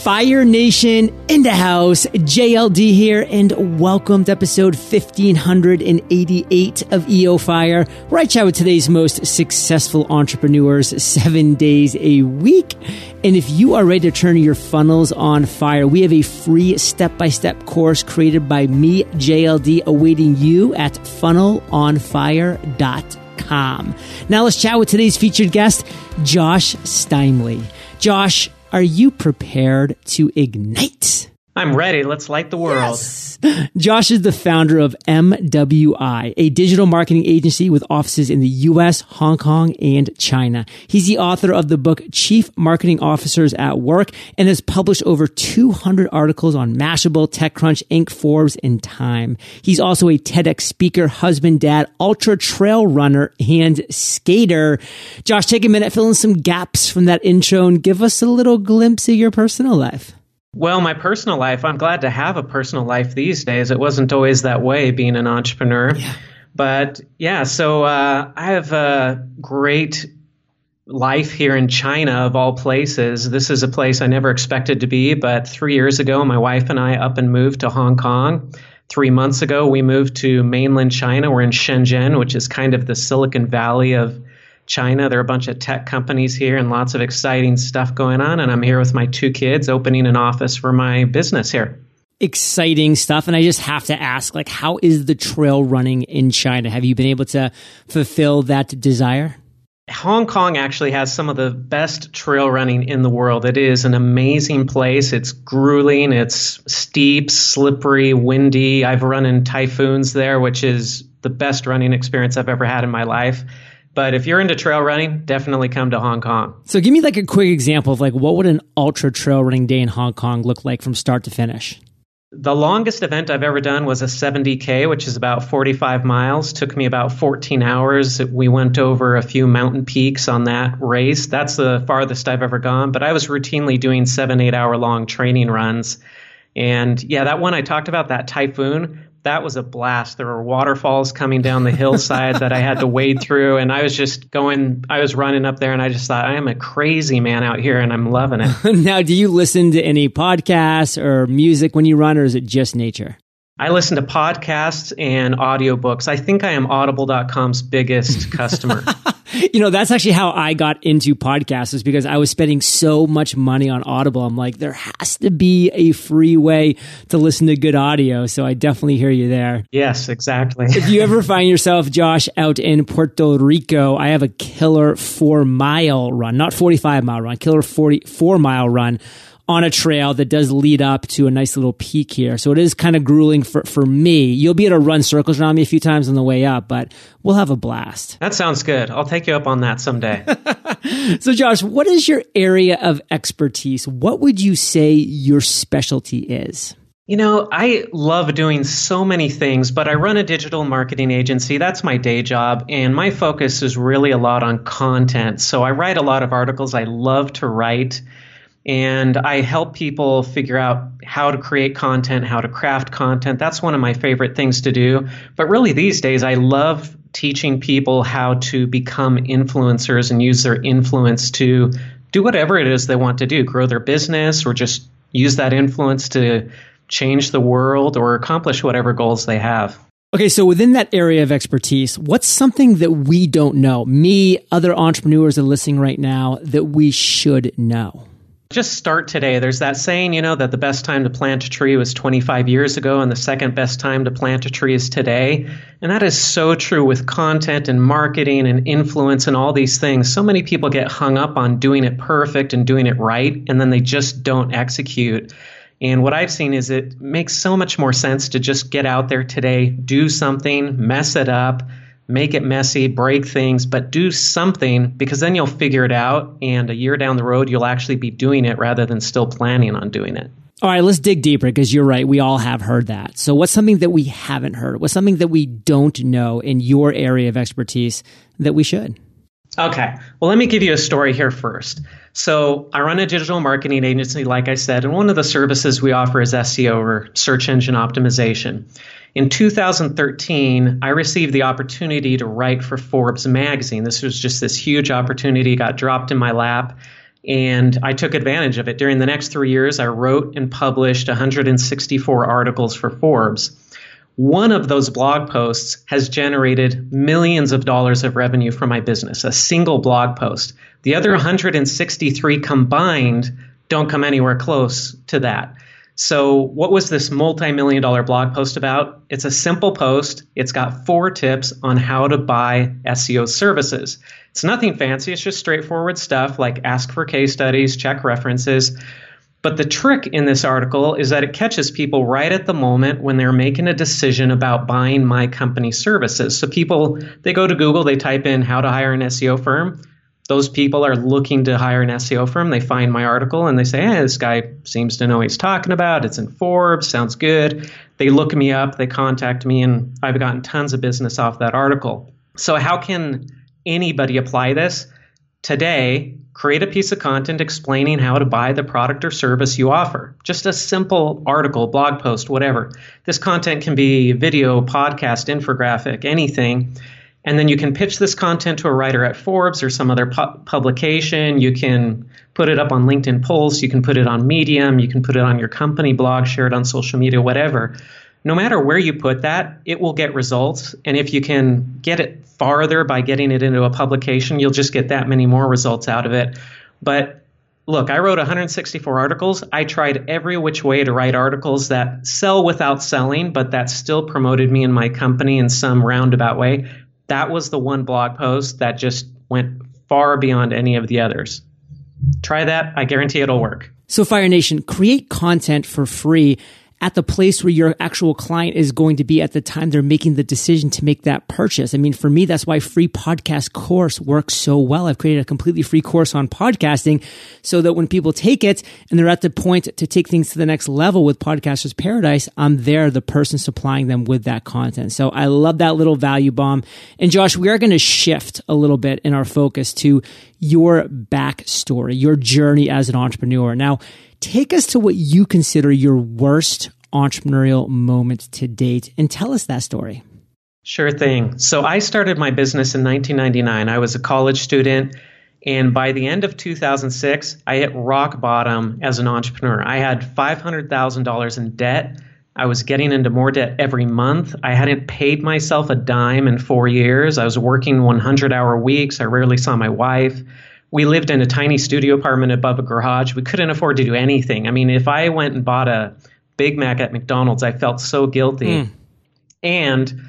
Fire Nation in the house, JLD here, and welcome to episode 1588 of EO Fire, where I chat with today's most successful entrepreneurs seven days a week. And if you are ready to turn your funnels on fire, we have a free step by step course created by me, JLD, awaiting you at funnelonfire.com. Now let's chat with today's featured guest, Josh Steimle. Josh, are you prepared to ignite? I'm ready. Let's light the world. Yes. Josh is the founder of MWI, a digital marketing agency with offices in the US, Hong Kong, and China. He's the author of the book Chief Marketing Officers at Work and has published over 200 articles on Mashable, TechCrunch, Inc., Forbes, and Time. He's also a TEDx speaker, husband, dad, ultra trail runner, and skater. Josh, take a minute, fill in some gaps from that intro and give us a little glimpse of your personal life. Well, my personal life, I'm glad to have a personal life these days. It wasn't always that way being an entrepreneur. Yeah. But yeah, so uh, I have a great life here in China, of all places. This is a place I never expected to be, but three years ago, my wife and I up and moved to Hong Kong. Three months ago, we moved to mainland China. We're in Shenzhen, which is kind of the Silicon Valley of China. There are a bunch of tech companies here and lots of exciting stuff going on. And I'm here with my two kids opening an office for my business here. Exciting stuff. And I just have to ask, like, how is the trail running in China? Have you been able to fulfill that desire? Hong Kong actually has some of the best trail running in the world. It is an amazing place. It's grueling, it's steep, slippery, windy. I've run in typhoons there, which is the best running experience I've ever had in my life. But if you're into trail running, definitely come to Hong Kong. So give me like a quick example of like what would an ultra trail running day in Hong Kong look like from start to finish? The longest event I've ever done was a 70K, which is about 45 miles. Took me about 14 hours. We went over a few mountain peaks on that race. That's the farthest I've ever gone. But I was routinely doing seven, eight hour long training runs. And yeah, that one I talked about, that typhoon, that was a blast. There were waterfalls coming down the hillside that I had to wade through. And I was just going, I was running up there and I just thought, I am a crazy man out here and I'm loving it. now, do you listen to any podcasts or music when you run or is it just nature? I listen to podcasts and audiobooks. I think I am audible.com's biggest customer. you know, that's actually how I got into podcasts is because I was spending so much money on Audible. I'm like, there has to be a free way to listen to good audio. So I definitely hear you there. Yes, exactly. if you ever find yourself, Josh, out in Puerto Rico, I have a killer four mile run, not 45 mile run, killer 44 mile run on a trail that does lead up to a nice little peak here. So it is kind of grueling for, for me. You'll be able to run circles around me a few times on the way up, but we'll have a blast. That sounds good. I'll take you up on that someday. so, Josh, what is your area of expertise? What would you say your specialty is? You know, I love doing so many things, but I run a digital marketing agency. That's my day job. And my focus is really a lot on content. So I write a lot of articles. I love to write and I help people figure out how to create content, how to craft content. That's one of my favorite things to do. But really, these days, I love teaching people how to become influencers and use their influence to do whatever it is they want to do grow their business or just use that influence to change the world or accomplish whatever goals they have. Okay, so within that area of expertise, what's something that we don't know? Me, other entrepreneurs are listening right now that we should know? Just start today. There's that saying, you know, that the best time to plant a tree was 25 years ago, and the second best time to plant a tree is today. And that is so true with content and marketing and influence and all these things. So many people get hung up on doing it perfect and doing it right, and then they just don't execute. And what I've seen is it makes so much more sense to just get out there today, do something, mess it up, make it messy, break things, but do something because then you'll figure it out. And a year down the road, you'll actually be doing it rather than still planning on doing it. All right, let's dig deeper because you're right. We all have heard that. So, what's something that we haven't heard? What's something that we don't know in your area of expertise that we should? Okay. Well, let me give you a story here first. So, I run a digital marketing agency, like I said, and one of the services we offer is SEO or search engine optimization. In 2013, I received the opportunity to write for Forbes magazine. This was just this huge opportunity, got dropped in my lap. And I took advantage of it. During the next three years, I wrote and published 164 articles for Forbes. One of those blog posts has generated millions of dollars of revenue for my business, a single blog post. The other 163 combined don't come anywhere close to that. So, what was this multi million dollar blog post about? It's a simple post. It's got four tips on how to buy SEO services. It's nothing fancy, it's just straightforward stuff like ask for case studies, check references. But the trick in this article is that it catches people right at the moment when they're making a decision about buying my company services. So people, they go to Google, they type in how to hire an SEO firm those people are looking to hire an SEO firm. They find my article and they say, hey, this guy seems to know what he's talking about. It's in Forbes, sounds good. They look me up, they contact me, and I've gotten tons of business off that article. So, how can anybody apply this? Today, create a piece of content explaining how to buy the product or service you offer. Just a simple article, blog post, whatever. This content can be video, podcast, infographic, anything and then you can pitch this content to a writer at Forbes or some other pu- publication. You can put it up on LinkedIn Pulse. You can put it on Medium. You can put it on your company blog, share it on social media, whatever. No matter where you put that, it will get results. And if you can get it farther by getting it into a publication, you'll just get that many more results out of it. But look, I wrote 164 articles. I tried every which way to write articles that sell without selling, but that still promoted me and my company in some roundabout way that was the one blog post that just went far beyond any of the others. Try that. I guarantee it'll work. So Fire Nation, create content for free at the place where your actual client is going to be at the time they're making the decision to make that purchase. I mean, for me, that's why free podcast course works so well. I've created a completely free course on podcasting so that when people take it and they're at the point to take things to the next level with Podcasters Paradise, I'm there, the person supplying them with that content. So I love that little value bomb. And Josh, we are going to shift a little bit in our focus to your backstory, your journey as an entrepreneur. Now, Take us to what you consider your worst entrepreneurial moment to date and tell us that story. Sure thing. So I started my business in 1999. I was a college student. And by the end of 2006, I hit rock bottom as an entrepreneur. I had $500,000 in debt. I was getting into more debt every month. I hadn't paid myself a dime in four years. I was working 100 hour weeks. I rarely saw my wife we lived in a tiny studio apartment above a garage. We couldn't afford to do anything. I mean, if I went and bought a Big Mac at McDonald's, I felt so guilty. Mm. And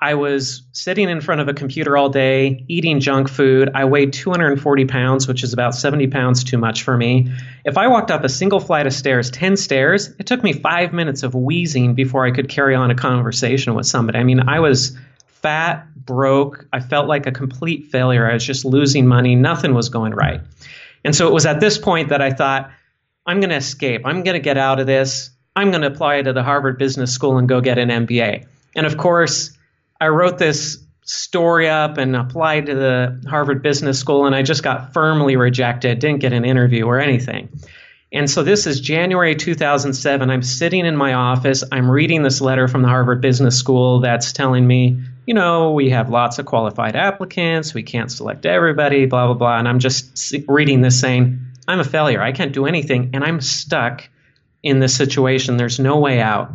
I was sitting in front of a computer all day, eating junk food. I weighed 240 pounds, which is about 70 pounds too much for me. If I walked up a single flight of stairs, 10 stairs, it took me five minutes of wheezing before I could carry on a conversation with somebody. I mean, I was fat, broke. I felt like a complete failure. I was just losing money. Nothing was going right. And so it was at this point that I thought, I'm going to escape. I'm going to get out of this. I'm going to apply to the Harvard Business School and go get an MBA. And of course, I wrote this story up and applied to the Harvard Business School, and I just got firmly rejected, didn't get an interview or anything. And so this is January 2007. I'm sitting in my office. I'm reading this letter from the Harvard Business School that's telling me, you know, we have lots of qualified applicants. We can't select everybody, blah, blah, blah. And I'm just reading this saying, I'm a failure. I can't do anything. And I'm stuck in this situation. There's no way out.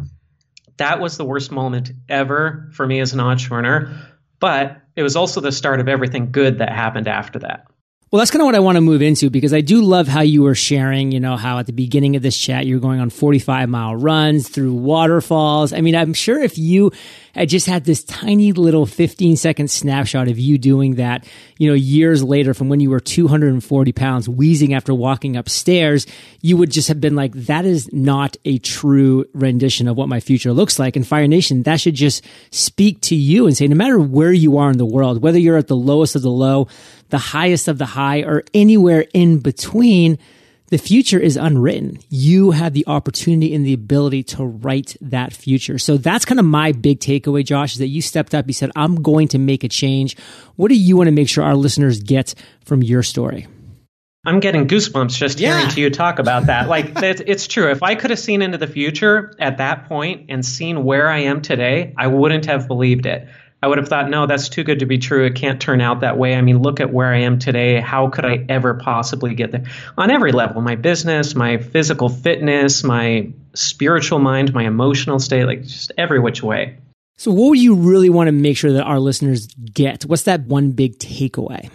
That was the worst moment ever for me as an entrepreneur. But it was also the start of everything good that happened after that. Well, that's kind of what I want to move into because I do love how you were sharing, you know, how at the beginning of this chat, you were going on 45 mile runs through waterfalls. I mean, I'm sure if you had just had this tiny little 15 second snapshot of you doing that, you know, years later from when you were 240 pounds wheezing after walking upstairs, you would just have been like, that is not a true rendition of what my future looks like. And Fire Nation, that should just speak to you and say, no matter where you are in the world, whether you're at the lowest of the low, the highest of the high, or anywhere in between, the future is unwritten. You have the opportunity and the ability to write that future. So that's kind of my big takeaway, Josh, is that you stepped up. You said, I'm going to make a change. What do you want to make sure our listeners get from your story? I'm getting goosebumps just yeah. hearing to you talk about that. Like, it's true. If I could have seen into the future at that point and seen where I am today, I wouldn't have believed it. I would have thought, no, that's too good to be true. It can't turn out that way. I mean, look at where I am today. How could I ever possibly get there? On every level, my business, my physical fitness, my spiritual mind, my emotional state, like just every which way. So, what would you really want to make sure that our listeners get? What's that one big takeaway?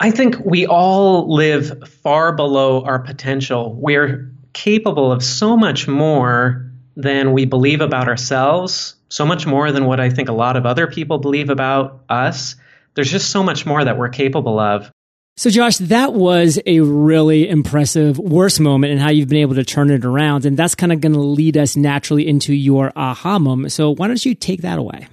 I think we all live far below our potential. We're capable of so much more than we believe about ourselves, so much more than what I think a lot of other people believe about us. There's just so much more that we're capable of. So, Josh, that was a really impressive worst moment and how you've been able to turn it around. And that's kind of going to lead us naturally into your aha moment. So, why don't you take that away?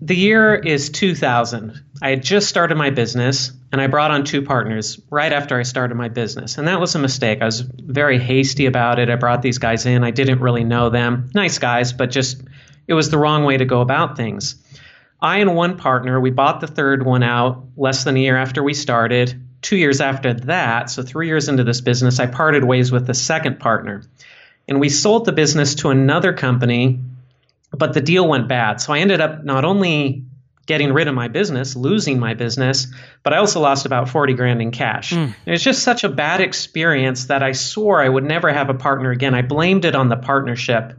The year is 2000. I had just started my business and I brought on two partners right after I started my business. And that was a mistake. I was very hasty about it. I brought these guys in. I didn't really know them. Nice guys, but just it was the wrong way to go about things. I and one partner, we bought the third one out less than a year after we started. Two years after that, so three years into this business, I parted ways with the second partner. And we sold the business to another company but the deal went bad. So I ended up not only getting rid of my business, losing my business, but I also lost about 40 grand in cash. Mm. It was just such a bad experience that I swore I would never have a partner again. I blamed it on the partnership.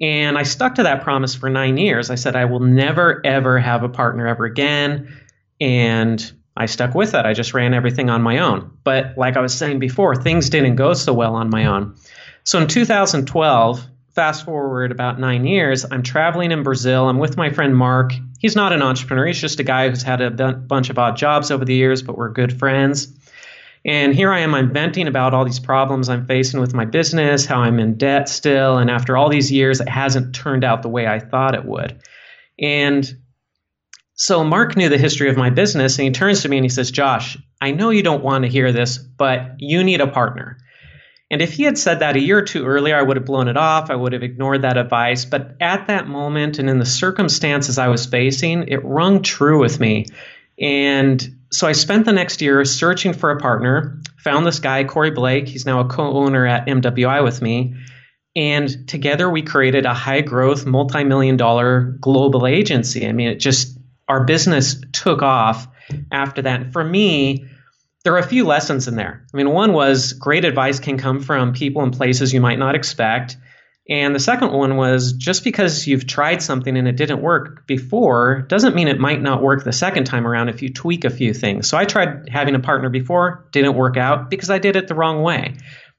And I stuck to that promise for nine years. I said, I will never, ever have a partner ever again. And I stuck with that. I just ran everything on my own. But like I was saying before, things didn't go so well on my own. So in 2012, fast forward about nine years, I'm traveling in Brazil. I'm with my friend Mark. He's not an entrepreneur, he's just a guy who's had a bunch of odd jobs over the years, but we're good friends. And here I am, I'm venting about all these problems I'm facing with my business, how I'm in debt still. And after all these years, it hasn't turned out the way I thought it would. And so Mark knew the history of my business, and he turns to me and he says, Josh, I know you don't want to hear this, but you need a partner. And if he had said that a year or two earlier, I would have blown it off. I would have ignored that advice. But at that moment and in the circumstances I was facing, it rung true with me. And so I spent the next year searching for a partner, found this guy, Corey Blake. He's now a co owner at MWI with me. And together we created a high growth, multi million dollar global agency. I mean, it just, our business took off after that. For me, there are a few lessons in there. I mean, one was great advice can come from people and places you might not expect. And the second one was just because you've tried something and it didn't work before doesn't mean it might not work the second time around if you tweak a few things. So I tried having a partner before, didn't work out because I did it the wrong way.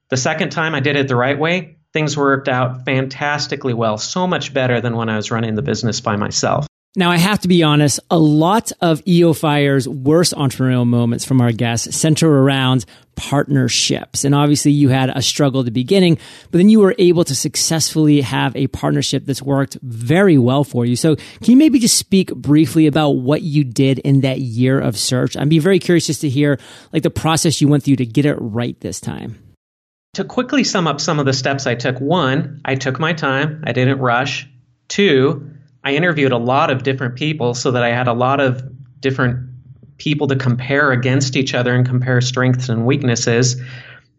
The second time I did it the right way, things worked out fantastically well, so much better than when I was running the business by myself. Now, I have to be honest, a lot of EO Fire's worst entrepreneurial moments from our guests center around partnerships. And obviously, you had a struggle at the beginning, but then you were able to successfully have a partnership that's worked very well for you. So, can you maybe just speak briefly about what you did in that year of search? I'd be very curious just to hear like the process you went through to get it right this time. To quickly sum up some of the steps I took one, I took my time, I didn't rush. Two, I interviewed a lot of different people so that I had a lot of different people to compare against each other and compare strengths and weaknesses.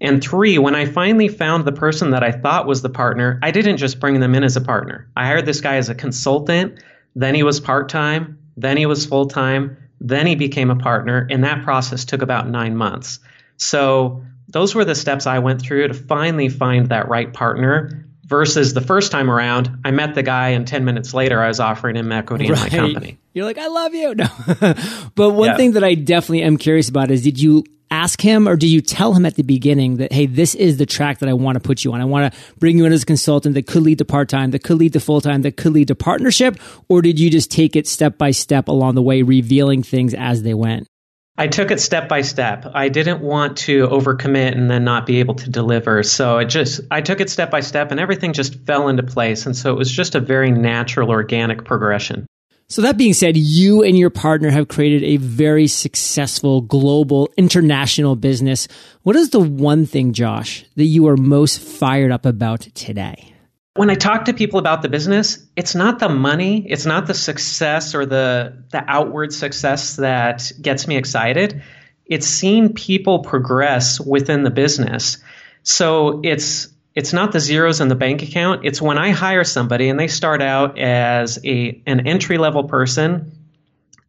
And three, when I finally found the person that I thought was the partner, I didn't just bring them in as a partner. I hired this guy as a consultant, then he was part time, then he was full time, then he became a partner, and that process took about nine months. So those were the steps I went through to finally find that right partner versus the first time around, I met the guy and 10 minutes later I was offering him equity right. in my company. You're like, I love you. No. but one yeah. thing that I definitely am curious about is did you ask him or did you tell him at the beginning that, hey, this is the track that I want to put you on? I want to bring you in as a consultant that could lead to part time, that could lead to full time, that could lead to partnership? Or did you just take it step by step along the way, revealing things as they went? I took it step by step. I didn't want to overcommit and then not be able to deliver. So I just I took it step by step and everything just fell into place. And so it was just a very natural organic progression. So that being said, you and your partner have created a very successful global international business. What is the one thing, Josh, that you are most fired up about today? When I talk to people about the business, it's not the money, it's not the success or the the outward success that gets me excited. It's seeing people progress within the business. So it's it's not the zeros in the bank account. It's when I hire somebody and they start out as a an entry level person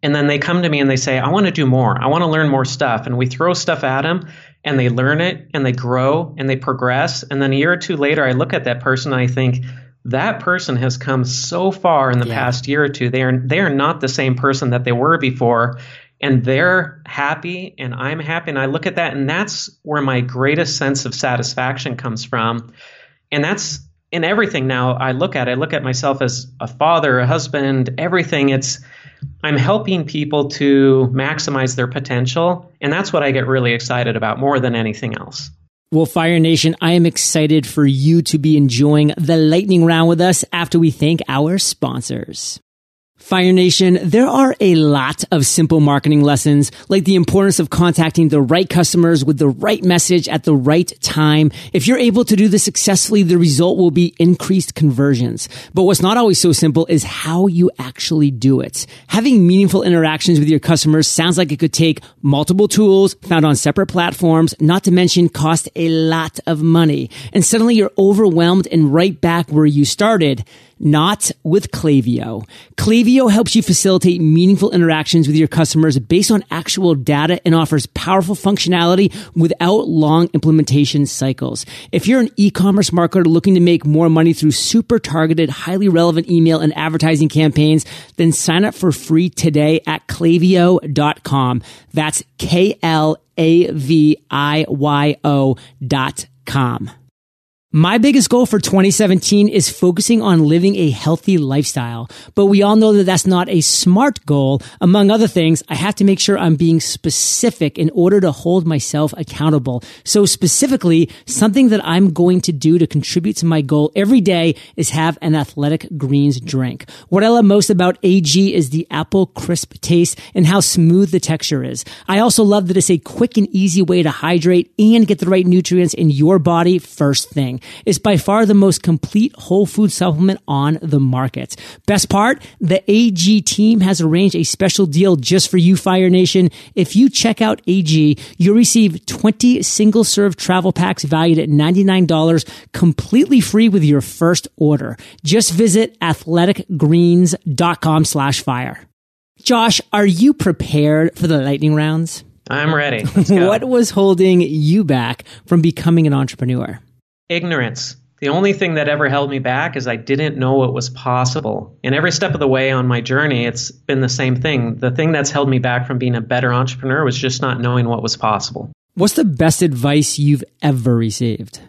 And then they come to me and they say, I want to do more. I want to learn more stuff. And we throw stuff at them and they learn it and they grow and they progress. And then a year or two later, I look at that person and I think, that person has come so far in the yeah. past year or two. They are they are not the same person that they were before, and they're happy, and I'm happy. And I look at that, and that's where my greatest sense of satisfaction comes from. And that's in everything now. I look at. I look at myself as a father, a husband, everything. It's I'm helping people to maximize their potential. And that's what I get really excited about more than anything else. Well, Fire Nation, I am excited for you to be enjoying the lightning round with us after we thank our sponsors. Fire Nation, there are a lot of simple marketing lessons, like the importance of contacting the right customers with the right message at the right time. If you're able to do this successfully, the result will be increased conversions. But what's not always so simple is how you actually do it. Having meaningful interactions with your customers sounds like it could take multiple tools found on separate platforms, not to mention cost a lot of money. And suddenly you're overwhelmed and right back where you started not with Klaviyo. Klaviyo helps you facilitate meaningful interactions with your customers based on actual data and offers powerful functionality without long implementation cycles. If you're an e-commerce marketer looking to make more money through super targeted, highly relevant email and advertising campaigns, then sign up for free today at klaviyo.com. That's K L A V I Y O dot com. My biggest goal for 2017 is focusing on living a healthy lifestyle. But we all know that that's not a smart goal. Among other things, I have to make sure I'm being specific in order to hold myself accountable. So specifically, something that I'm going to do to contribute to my goal every day is have an athletic greens drink. What I love most about AG is the apple crisp taste and how smooth the texture is. I also love that it's a quick and easy way to hydrate and get the right nutrients in your body first thing. It's by far the most complete whole food supplement on the market. Best part, the AG team has arranged a special deal just for you, Fire Nation. If you check out AG, you'll receive 20 single serve travel packs valued at $99 completely free with your first order. Just visit athleticgreens.com slash fire. Josh, are you prepared for the lightning rounds? I'm ready. what was holding you back from becoming an entrepreneur? Ignorance. The only thing that ever held me back is I didn't know it was possible. And every step of the way on my journey, it's been the same thing. The thing that's held me back from being a better entrepreneur was just not knowing what was possible. What's the best advice you've ever received?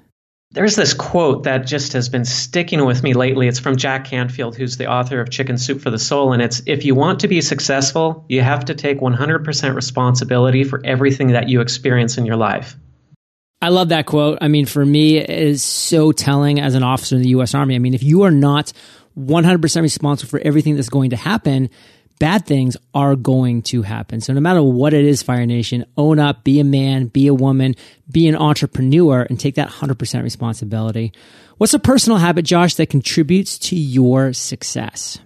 There's this quote that just has been sticking with me lately. It's from Jack Canfield, who's the author of Chicken Soup for the Soul. And it's if you want to be successful, you have to take 100% responsibility for everything that you experience in your life. I love that quote. I mean, for me, it is so telling as an officer in the U.S. Army. I mean, if you are not 100% responsible for everything that's going to happen, bad things are going to happen. So no matter what it is, Fire Nation, own up, be a man, be a woman, be an entrepreneur, and take that 100% responsibility. What's a personal habit, Josh, that contributes to your success?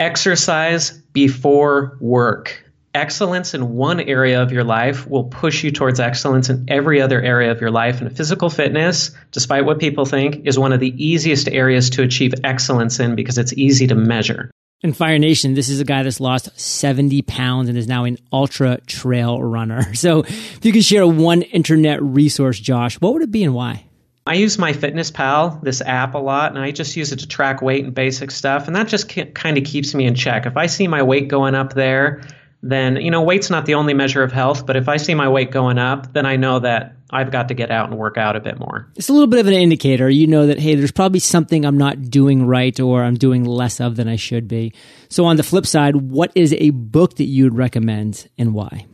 Exercise before work excellence in one area of your life will push you towards excellence in every other area of your life. And physical fitness, despite what people think, is one of the easiest areas to achieve excellence in because it's easy to measure. In Fire Nation, this is a guy that's lost 70 pounds and is now an ultra trail runner. So if you could share one internet resource, Josh, what would it be and why? I use MyFitnessPal, this app, a lot, and I just use it to track weight and basic stuff. And that just kind of keeps me in check. If I see my weight going up there, then you know weight's not the only measure of health but if i see my weight going up then i know that i've got to get out and work out a bit more it's a little bit of an indicator you know that hey there's probably something i'm not doing right or i'm doing less of than i should be so on the flip side what is a book that you'd recommend and why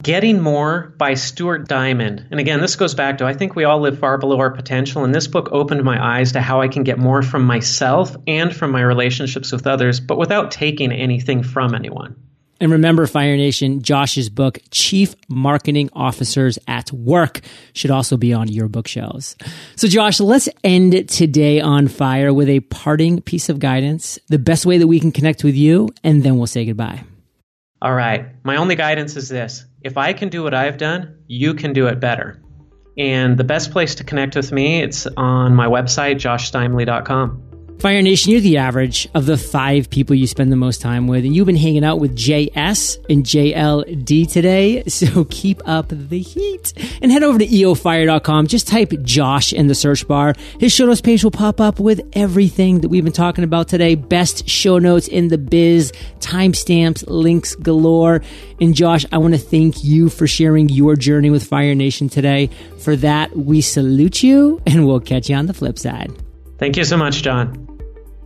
Getting More by Stuart Diamond. And again, this goes back to I think we all live far below our potential. And this book opened my eyes to how I can get more from myself and from my relationships with others, but without taking anything from anyone. And remember, Fire Nation, Josh's book, Chief Marketing Officers at Work, should also be on your bookshelves. So, Josh, let's end today on fire with a parting piece of guidance, the best way that we can connect with you, and then we'll say goodbye. All right. My only guidance is this if I can do what I've done, you can do it better. And the best place to connect with me, it's on my website, joshsteimle.com. Fire Nation, you're the average of the five people you spend the most time with, and you've been hanging out with JS and JLD today, so keep up the heat. And head over to eofire.com. Just type Josh in the search bar. His show notes page will pop up with everything that we've been talking about today. Best show notes in the biz, timestamps, links galore. And Josh, I want to thank you for sharing your journey with Fire Nation today. For that, we salute you, and we'll catch you on the flip side. Thank you so much, John.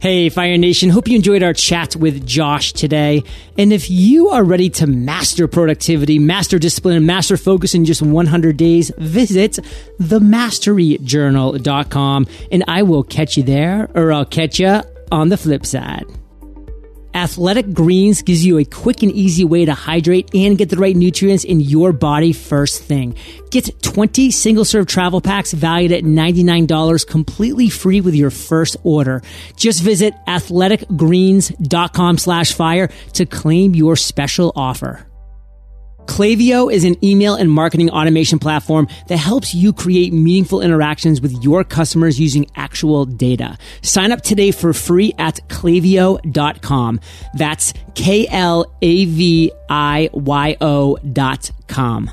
Hey, Fire Nation. Hope you enjoyed our chat with Josh today. And if you are ready to master productivity, master discipline, and master focus in just 100 days, visit themasteryjournal.com and I will catch you there or I'll catch you on the flip side. Athletic Greens gives you a quick and easy way to hydrate and get the right nutrients in your body first thing. Get 20 single serve travel packs valued at $99 completely free with your first order. Just visit athleticgreens.com slash fire to claim your special offer. Klaviyo is an email and marketing automation platform that helps you create meaningful interactions with your customers using actual data. Sign up today for free at klaviyo.com. That's K L A V I Y O dot com.